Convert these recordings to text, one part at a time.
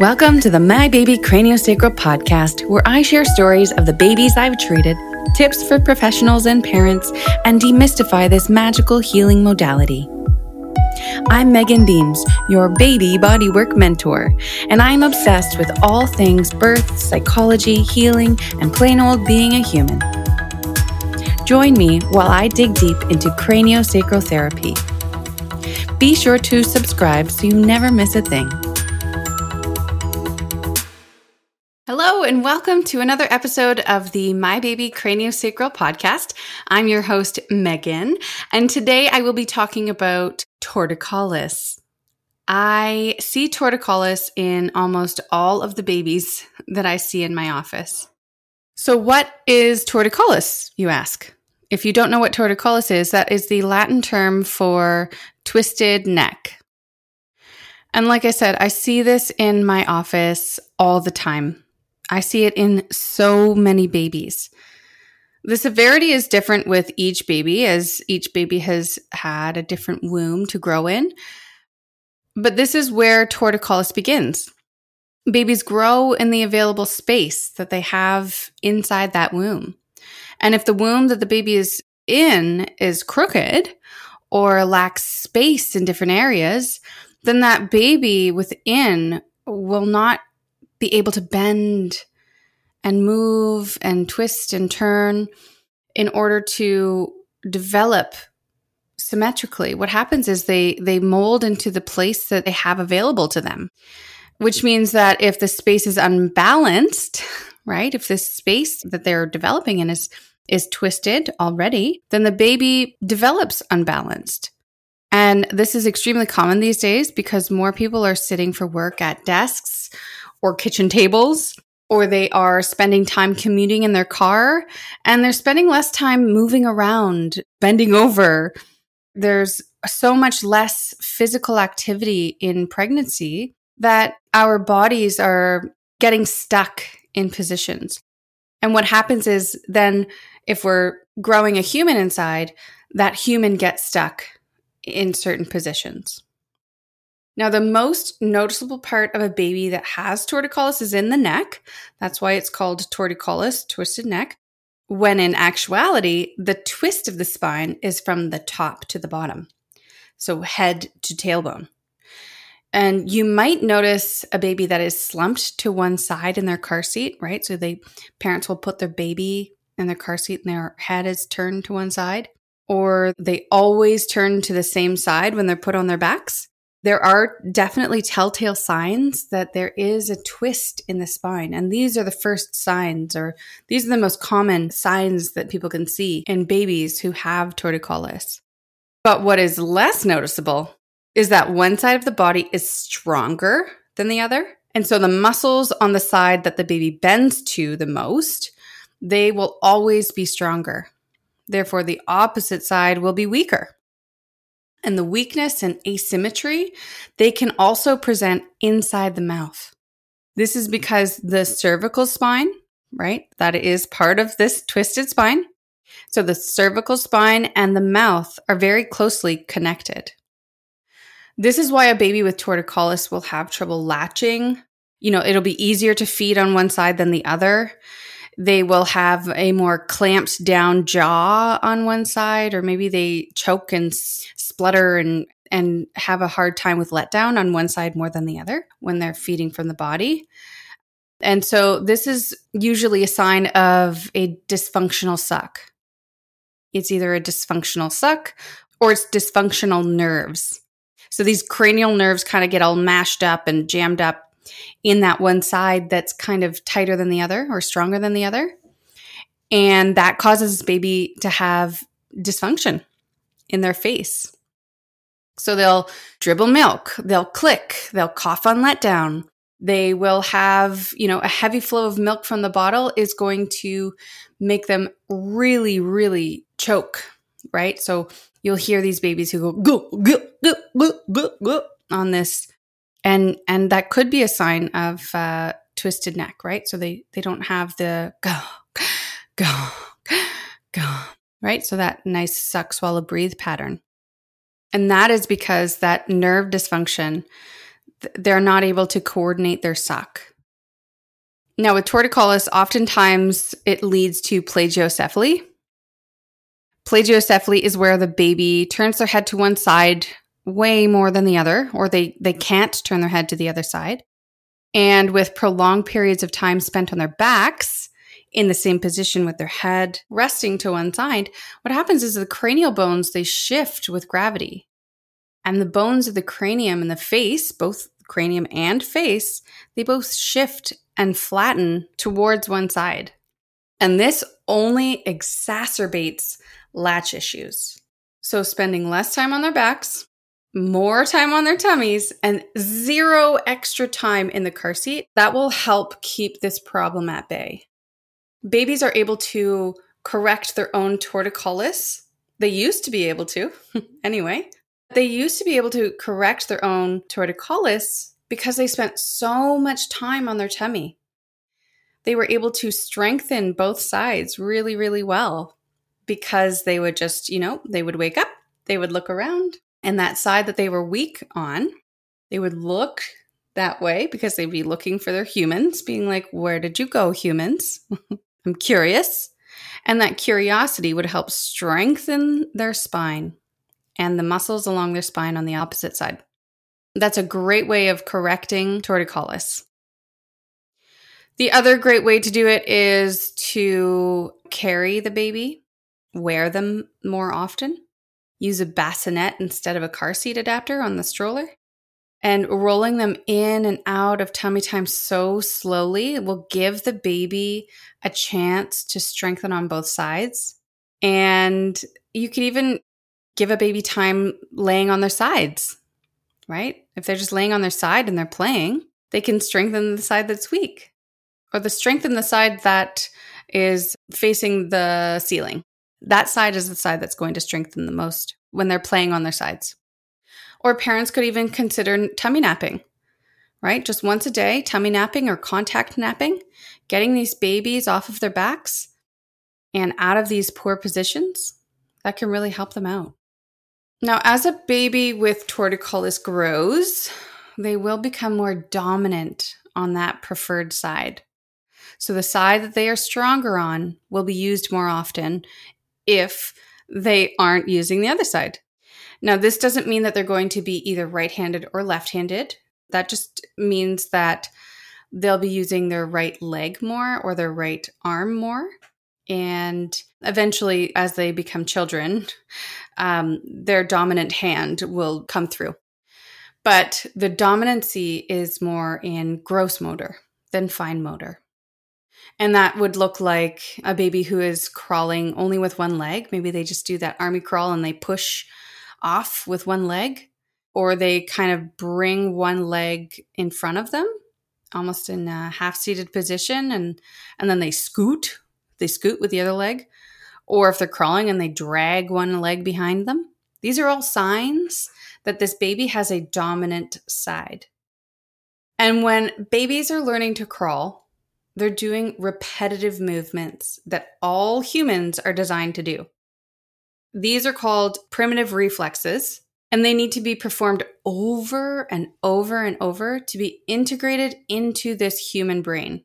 Welcome to the My Baby Craniosacral podcast, where I share stories of the babies I've treated, tips for professionals and parents, and demystify this magical healing modality. I'm Megan Beames, your baby bodywork mentor, and I'm obsessed with all things birth, psychology, healing, and plain old being a human. Join me while I dig deep into craniosacral therapy. Be sure to subscribe so you never miss a thing. And welcome to another episode of the My Baby Craniosacral podcast. I'm your host, Megan, and today I will be talking about torticollis. I see torticollis in almost all of the babies that I see in my office. So, what is torticollis, you ask? If you don't know what torticollis is, that is the Latin term for twisted neck. And like I said, I see this in my office all the time. I see it in so many babies. The severity is different with each baby, as each baby has had a different womb to grow in. But this is where torticollis begins. Babies grow in the available space that they have inside that womb. And if the womb that the baby is in is crooked or lacks space in different areas, then that baby within will not be able to bend and move and twist and turn in order to develop symmetrically. What happens is they they mold into the place that they have available to them which means that if the space is unbalanced right if this space that they're developing in is is twisted already then the baby develops unbalanced. And this is extremely common these days because more people are sitting for work at desks or kitchen tables, or they are spending time commuting in their car and they're spending less time moving around, bending over. There's so much less physical activity in pregnancy that our bodies are getting stuck in positions. And what happens is then if we're growing a human inside, that human gets stuck in certain positions. Now, the most noticeable part of a baby that has torticollis is in the neck. That's why it's called torticollis, twisted neck. When in actuality, the twist of the spine is from the top to the bottom. So head to tailbone. And you might notice a baby that is slumped to one side in their car seat, right? So they parents will put their baby in their car seat and their head is turned to one side, or they always turn to the same side when they're put on their backs there are definitely telltale signs that there is a twist in the spine. And these are the first signs, or these are the most common signs that people can see in babies who have torticollis. But what is less noticeable is that one side of the body is stronger than the other. And so the muscles on the side that the baby bends to the most, they will always be stronger. Therefore, the opposite side will be weaker and the weakness and asymmetry, they can also present inside the mouth. This is because the cervical spine, right, that is part of this twisted spine. So the cervical spine and the mouth are very closely connected. This is why a baby with torticollis will have trouble latching. You know, it'll be easier to feed on one side than the other they will have a more clamped down jaw on one side, or maybe they choke and splutter and and have a hard time with letdown on one side more than the other when they're feeding from the body. And so this is usually a sign of a dysfunctional suck. It's either a dysfunctional suck or it's dysfunctional nerves. So these cranial nerves kind of get all mashed up and jammed up in that one side that's kind of tighter than the other or stronger than the other. And that causes baby to have dysfunction in their face. So they'll dribble milk, they'll click, they'll cough on letdown. They will have, you know, a heavy flow of milk from the bottle is going to make them really, really choke, right? So you'll hear these babies who go, go, go, go, go, go, go on this and and that could be a sign of uh, twisted neck, right? So they they don't have the go go go right. So that nice suck swallow breathe pattern, and that is because that nerve dysfunction they're not able to coordinate their suck. Now, with torticollis, oftentimes it leads to plagiocephaly. Plagiocephaly is where the baby turns their head to one side way more than the other, or they, they can't turn their head to the other side. And with prolonged periods of time spent on their backs in the same position with their head resting to one side, what happens is the cranial bones, they shift with gravity. And the bones of the cranium and the face, both cranium and face, they both shift and flatten towards one side. And this only exacerbates latch issues. So spending less time on their backs, more time on their tummies and zero extra time in the car seat, that will help keep this problem at bay. Babies are able to correct their own torticollis. They used to be able to, anyway. They used to be able to correct their own torticollis because they spent so much time on their tummy. They were able to strengthen both sides really, really well because they would just, you know, they would wake up, they would look around, and that side that they were weak on, they would look that way because they'd be looking for their humans, being like, Where did you go, humans? I'm curious. And that curiosity would help strengthen their spine and the muscles along their spine on the opposite side. That's a great way of correcting torticollis. The other great way to do it is to carry the baby, wear them more often use a bassinet instead of a car seat adapter on the stroller. And rolling them in and out of tummy time so slowly will give the baby a chance to strengthen on both sides. And you could even give a baby time laying on their sides, right? If they're just laying on their side and they're playing, they can strengthen the side that's weak or the strengthen the side that is facing the ceiling that side is the side that's going to strengthen the most when they're playing on their sides. Or parents could even consider tummy napping, right? Just once a day, tummy napping or contact napping, getting these babies off of their backs and out of these poor positions. That can really help them out. Now, as a baby with torticollis grows, they will become more dominant on that preferred side. So the side that they are stronger on will be used more often if they aren't using the other side. Now, this doesn't mean that they're going to be either right handed or left handed. That just means that they'll be using their right leg more or their right arm more. And eventually, as they become children, um, their dominant hand will come through. But the dominancy is more in gross motor than fine motor. And that would look like a baby who is crawling only with one leg. Maybe they just do that army crawl and they push off with one leg, or they kind of bring one leg in front of them, almost in a half seated position, and, and then they scoot. They scoot with the other leg. Or if they're crawling and they drag one leg behind them. These are all signs that this baby has a dominant side. And when babies are learning to crawl, they're doing repetitive movements that all humans are designed to do. These are called primitive reflexes, and they need to be performed over and over and over to be integrated into this human brain.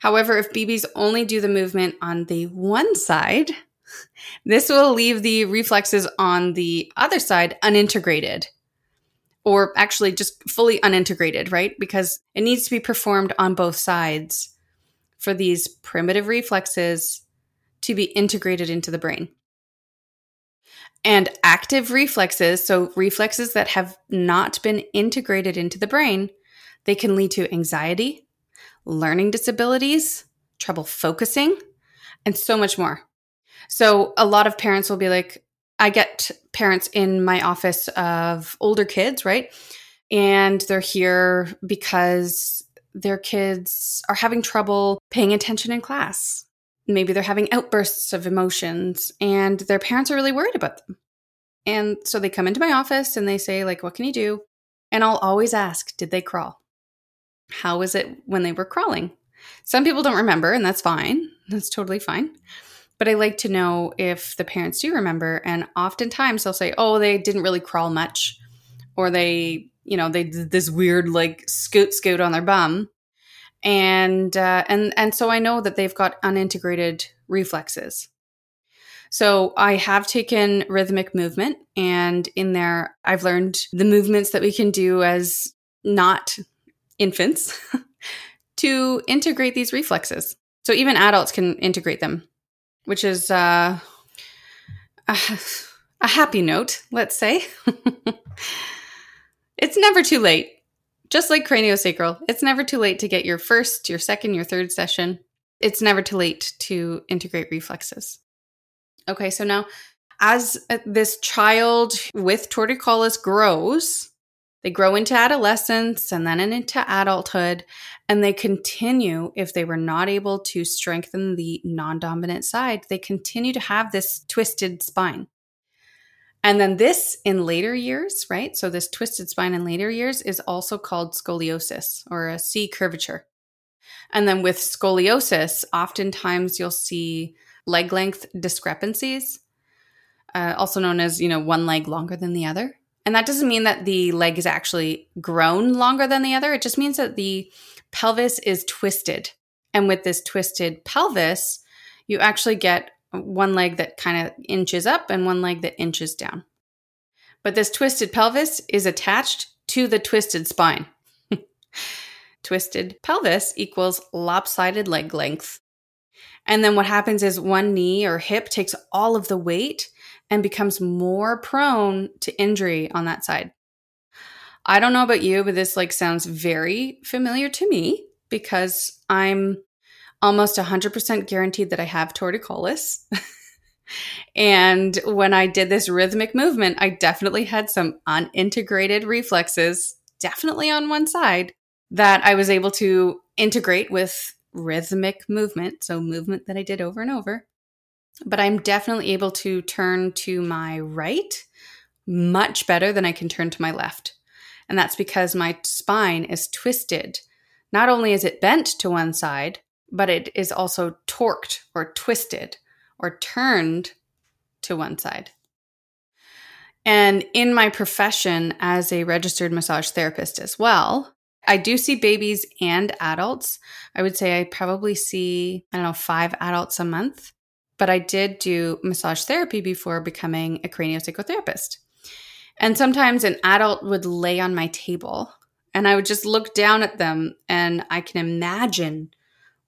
However, if babies only do the movement on the one side, this will leave the reflexes on the other side unintegrated or actually just fully unintegrated, right? Because it needs to be performed on both sides for these primitive reflexes to be integrated into the brain. And active reflexes, so reflexes that have not been integrated into the brain, they can lead to anxiety, learning disabilities, trouble focusing, and so much more. So a lot of parents will be like, I get parents in my office of older kids, right? And they're here because their kids are having trouble paying attention in class. Maybe they're having outbursts of emotions and their parents are really worried about them. And so they come into my office and they say like what can you do? And I'll always ask, did they crawl? How was it when they were crawling? Some people don't remember and that's fine. That's totally fine. But I like to know if the parents do remember. And oftentimes they'll say, oh, they didn't really crawl much, or they you know, they did this weird like scoot scoot on their bum. And uh, and and so I know that they've got unintegrated reflexes. So I have taken rhythmic movement and in there I've learned the movements that we can do as not infants to integrate these reflexes. So even adults can integrate them, which is uh, a, a happy note, let's say. it's never too late. Just like craniosacral, it's never too late to get your first, your second, your third session. It's never too late to integrate reflexes. Okay, so now as uh, this child with torticollis grows, they grow into adolescence and then into adulthood, and they continue, if they were not able to strengthen the non dominant side, they continue to have this twisted spine. And then this in later years, right? So, this twisted spine in later years is also called scoliosis or a C curvature. And then with scoliosis, oftentimes you'll see leg length discrepancies, uh, also known as, you know, one leg longer than the other. And that doesn't mean that the leg is actually grown longer than the other. It just means that the pelvis is twisted. And with this twisted pelvis, you actually get one leg that kind of inches up and one leg that inches down. But this twisted pelvis is attached to the twisted spine. twisted pelvis equals lopsided leg length. And then what happens is one knee or hip takes all of the weight and becomes more prone to injury on that side. I don't know about you, but this like sounds very familiar to me because I'm almost 100% guaranteed that I have torticollis. and when I did this rhythmic movement, I definitely had some unintegrated reflexes, definitely on one side, that I was able to integrate with rhythmic movement. So, movement that I did over and over. But I'm definitely able to turn to my right much better than I can turn to my left. And that's because my spine is twisted. Not only is it bent to one side, but it is also torqued or twisted or turned to one side. And in my profession as a registered massage therapist as well, I do see babies and adults. I would say I probably see, I don't know, five adults a month. But I did do massage therapy before becoming a craniosacral therapist. And sometimes an adult would lay on my table and I would just look down at them and I can imagine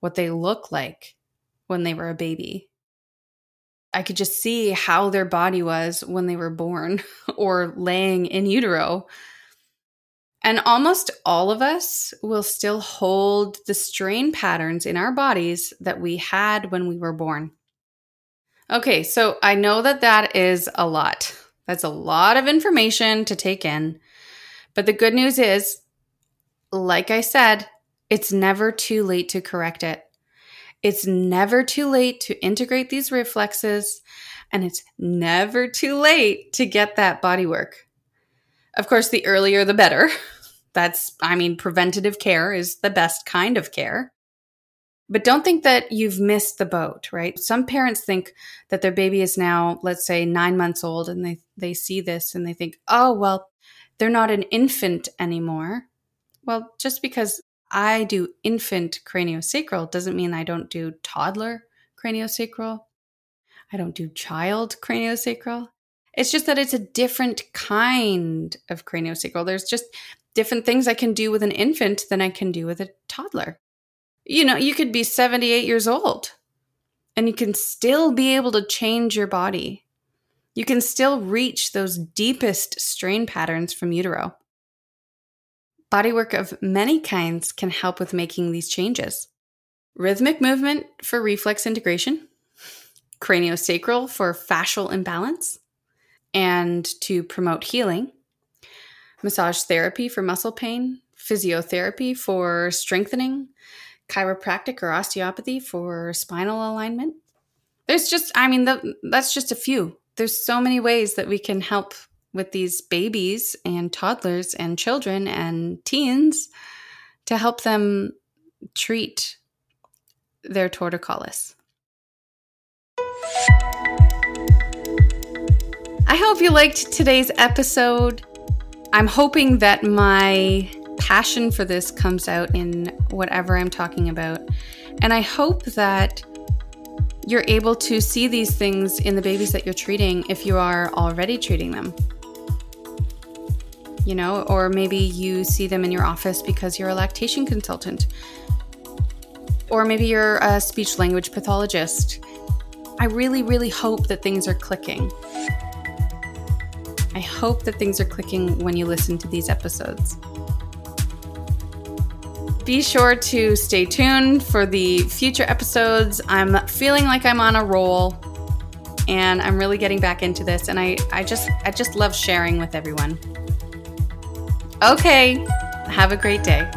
what they look like when they were a baby. I could just see how their body was when they were born or laying in utero and almost all of us will still hold the strain patterns in our bodies that we had when we were born. Okay, so I know that that is a lot. That's a lot of information to take in. But the good news is, like I said, it's never too late to correct it. It's never too late to integrate these reflexes, and it's never too late to get that body work. Of course, the earlier the better. That's, I mean, preventative care is the best kind of care. But don't think that you've missed the boat, right? Some parents think that their baby is now, let's say, nine months old, and they, they see this and they think, oh, well, they're not an infant anymore. Well, just because I do infant craniosacral doesn't mean I don't do toddler craniosacral. I don't do child craniosacral. It's just that it's a different kind of craniosacral. There's just different things I can do with an infant than I can do with a toddler. You know, you could be 78 years old and you can still be able to change your body. You can still reach those deepest strain patterns from utero. Bodywork of many kinds can help with making these changes. Rhythmic movement for reflex integration, craniosacral for fascial imbalance, and to promote healing, massage therapy for muscle pain, physiotherapy for strengthening, chiropractic or osteopathy for spinal alignment. There's just, I mean, the, that's just a few. There's so many ways that we can help with these babies and toddlers and children and teens to help them treat their torticollis. I hope you liked today's episode. I'm hoping that my passion for this comes out in whatever I'm talking about. And I hope that you're able to see these things in the babies that you're treating if you are already treating them. You know, or maybe you see them in your office because you're a lactation consultant. Or maybe you're a speech language pathologist. I really, really hope that things are clicking. I hope that things are clicking when you listen to these episodes. Be sure to stay tuned for the future episodes. I'm feeling like I'm on a roll and I'm really getting back into this and I, I just I just love sharing with everyone. Okay, have a great day.